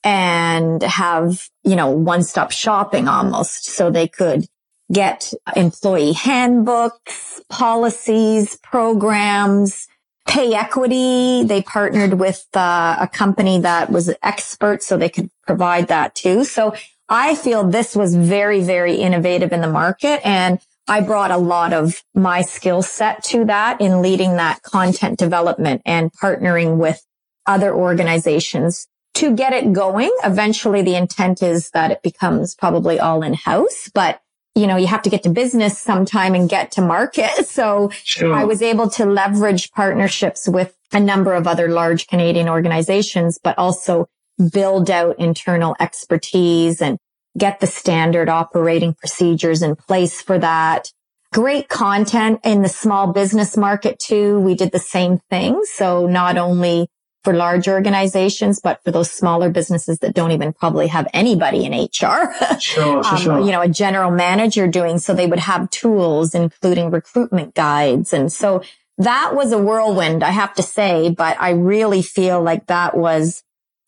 and have, you know, one stop shopping almost. So they could get employee handbooks, policies, programs, pay equity. They partnered with uh, a company that was expert so they could provide that too. So I feel this was very, very innovative in the market. And I brought a lot of my skill set to that in leading that content development and partnering with other organizations to get it going. Eventually the intent is that it becomes probably all in house, but you know, you have to get to business sometime and get to market. So sure. I was able to leverage partnerships with a number of other large Canadian organizations, but also build out internal expertise and get the standard operating procedures in place for that. Great content in the small business market too. We did the same thing. So not only for large organizations, but for those smaller businesses that don't even probably have anybody in HR, sure, um, sure. you know, a general manager doing. So they would have tools, including recruitment guides. And so that was a whirlwind, I have to say, but I really feel like that was,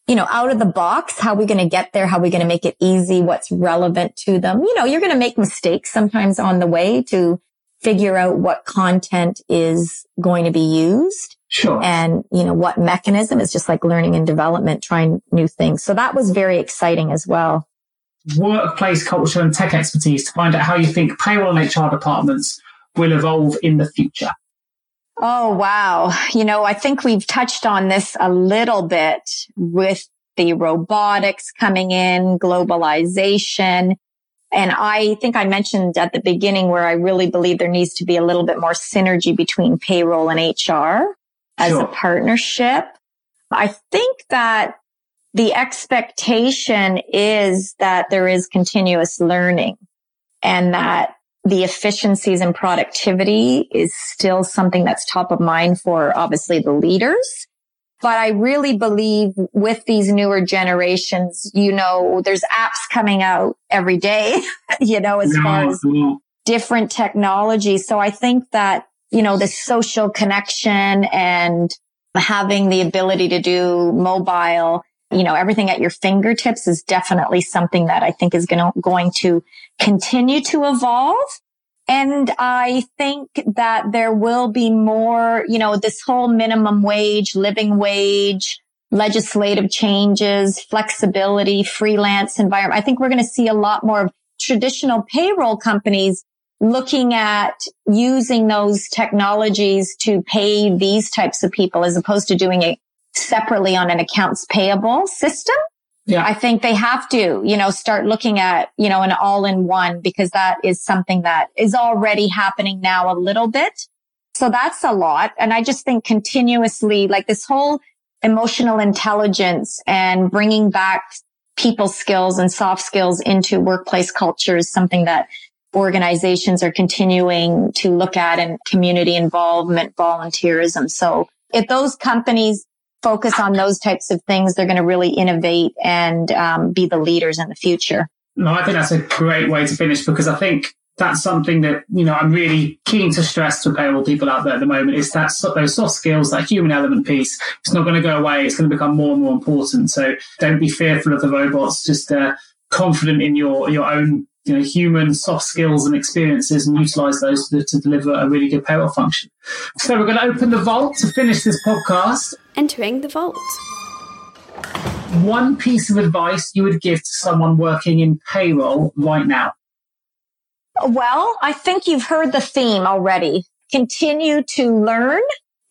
you know, out of the box. How are we going to get there? How are we going to make it easy? What's relevant to them? You know, you're going to make mistakes sometimes on the way to figure out what content is going to be used. Sure. And, you know, what mechanism is just like learning and development, trying new things. So that was very exciting as well. Workplace culture and tech expertise to find out how you think payroll and HR departments will evolve in the future. Oh, wow. You know, I think we've touched on this a little bit with the robotics coming in, globalization. And I think I mentioned at the beginning where I really believe there needs to be a little bit more synergy between payroll and HR as sure. a partnership. I think that the expectation is that there is continuous learning and that the efficiencies and productivity is still something that's top of mind for obviously the leaders. But I really believe with these newer generations, you know, there's apps coming out every day, you know, as far as different technology. So I think that you know, the social connection and having the ability to do mobile, you know, everything at your fingertips is definitely something that I think is going to, going to continue to evolve. And I think that there will be more, you know, this whole minimum wage, living wage, legislative changes, flexibility, freelance environment. I think we're going to see a lot more of traditional payroll companies looking at using those technologies to pay these types of people as opposed to doing it separately on an accounts payable system. Yeah. I think they have to, you know, start looking at, you know, an all in one because that is something that is already happening now a little bit. So that's a lot. And I just think continuously like this whole emotional intelligence and bringing back people skills and soft skills into workplace culture is something that organizations are continuing to look at and community involvement, volunteerism. So if those companies focus on those types of things, they're going to really innovate and um, be the leaders in the future. No, I think that's a great way to finish because I think that's something that you know I'm really keen to stress to payroll people out there at the moment is that those soft skills, that human element piece. It's not going to go away. It's going to become more and more important. So don't be fearful of the robots. Just uh, confident in your your own you know human soft skills and experiences and utilize those to, to deliver a really good payroll function. So we're going to open the vault to finish this podcast. Entering the vault. One piece of advice you would give to someone working in payroll right now. Well, I think you've heard the theme already. Continue to learn,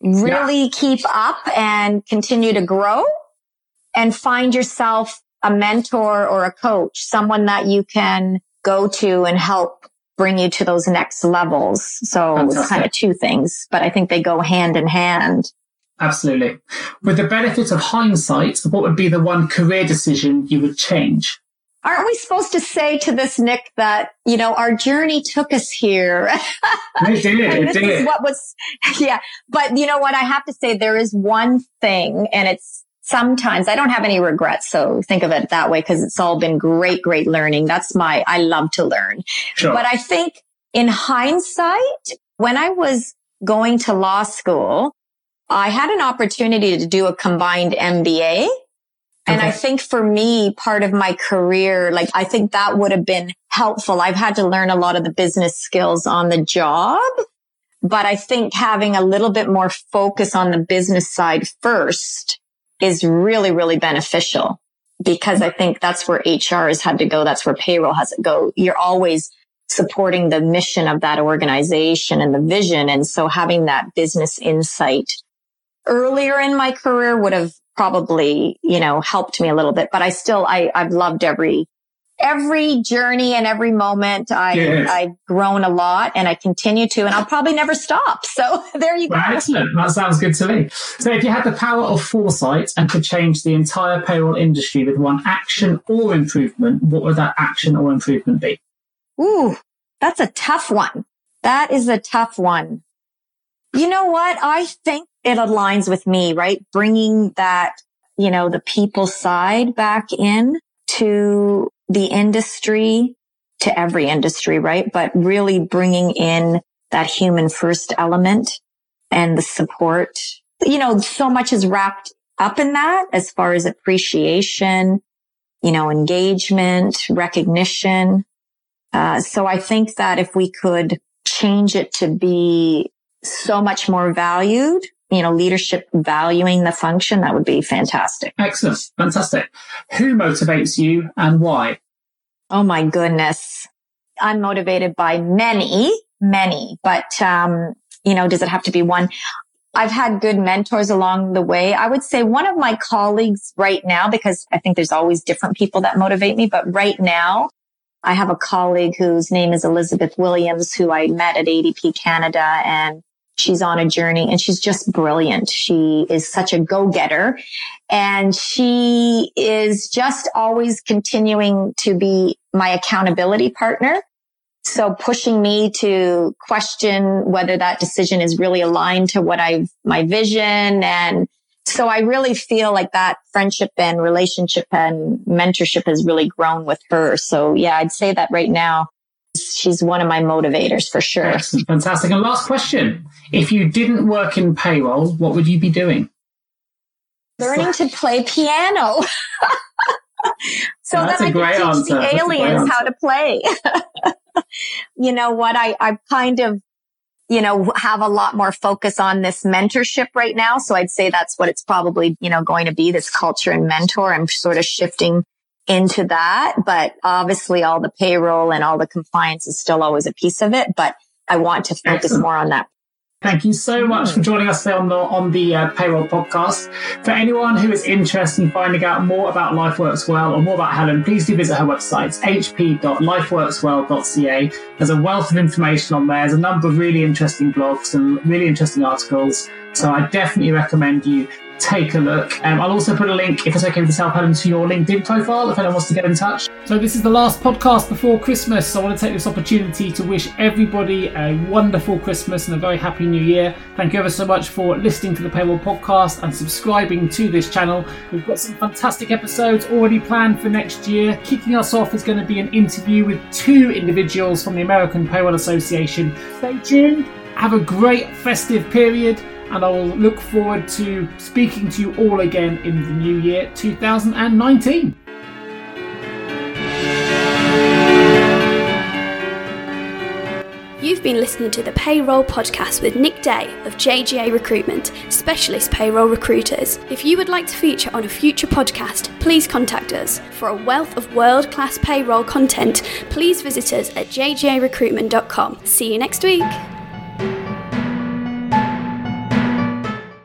really yeah. keep up and continue to grow and find yourself a mentor or a coach, someone that you can go to and help bring you to those next levels. So Fantastic. it's kind of two things, but I think they go hand in hand. Absolutely. With the benefit of hindsight, what would be the one career decision you would change? Aren't we supposed to say to this, Nick, that, you know, our journey took us here? It did. It this did. is what was, yeah. But you know what? I have to say there is one thing and it's sometimes I don't have any regrets. So think of it that way because it's all been great, great learning. That's my, I love to learn. Sure. But I think in hindsight, when I was going to law school, I had an opportunity to do a combined MBA. And I think for me, part of my career, like I think that would have been helpful. I've had to learn a lot of the business skills on the job, but I think having a little bit more focus on the business side first is really, really beneficial because I think that's where HR has had to go. That's where payroll has to go. You're always supporting the mission of that organization and the vision. And so having that business insight earlier in my career would have probably, you know, helped me a little bit, but I still, I, I've loved every every journey and every moment I, yes. I've grown a lot and I continue to, and I'll probably never stop. So there you go. Well, excellent. That sounds good to me. So if you had the power of foresight and could change the entire payroll industry with one action or improvement, what would that action or improvement be? Ooh, that's a tough one. That is a tough one. You know what? I think it aligns with me, right? Bringing that, you know, the people side back in to the industry to every industry, right? But really bringing in that human first element and the support. You know, so much is wrapped up in that as far as appreciation, you know, engagement, recognition. Uh, so I think that if we could change it to be so much more valued you know, leadership valuing the function, that would be fantastic. Excellent. Fantastic. Who motivates you and why? Oh my goodness. I'm motivated by many, many, but, um, you know, does it have to be one? I've had good mentors along the way. I would say one of my colleagues right now, because I think there's always different people that motivate me, but right now I have a colleague whose name is Elizabeth Williams, who I met at ADP Canada and She's on a journey and she's just brilliant. She is such a go-getter and she is just always continuing to be my accountability partner. So pushing me to question whether that decision is really aligned to what I've, my vision. And so I really feel like that friendship and relationship and mentorship has really grown with her. So yeah, I'd say that right now she's one of my motivators for sure. Excellent. Fantastic. And last question. If you didn't work in payroll, what would you be doing? Learning to play piano. so That's that I can teach answer. the aliens how to play. you know what? I, I kind of, you know, have a lot more focus on this mentorship right now. So I'd say that's what it's probably, you know, going to be this culture and mentor. I'm sort of shifting into that, but obviously all the payroll and all the compliance is still always a piece of it. But I want to focus Excellent. more on that Thank you so much for joining us today on the on the uh, payroll podcast. For anyone who is interested in finding out more about Life Works Well or more about Helen, please do visit her website, hp.lifeworkswell.ca. There's a wealth of information on there. There's a number of really interesting blogs and really interesting articles. So I definitely recommend you take a look. Um, I'll also put a link, if it's okay with yourself, Helen, to your LinkedIn profile if anyone wants to get in touch. So this is the last podcast before Christmas. So I want to take this opportunity to wish everybody a wonderful Christmas and a very happy New Year. Thank you ever so much for listening to the Payroll Podcast and subscribing to this channel. We've got some fantastic episodes already planned for next year. Kicking us off is going to be an interview with two individuals from the American Payroll Association. Stay tuned. Have a great festive period and I will look forward to speaking to you all again in the new year 2019. You've been listening to the Payroll Podcast with Nick Day of JGA Recruitment, specialist payroll recruiters. If you would like to feature on a future podcast, please contact us. For a wealth of world class payroll content, please visit us at jgarecruitment.com. See you next week.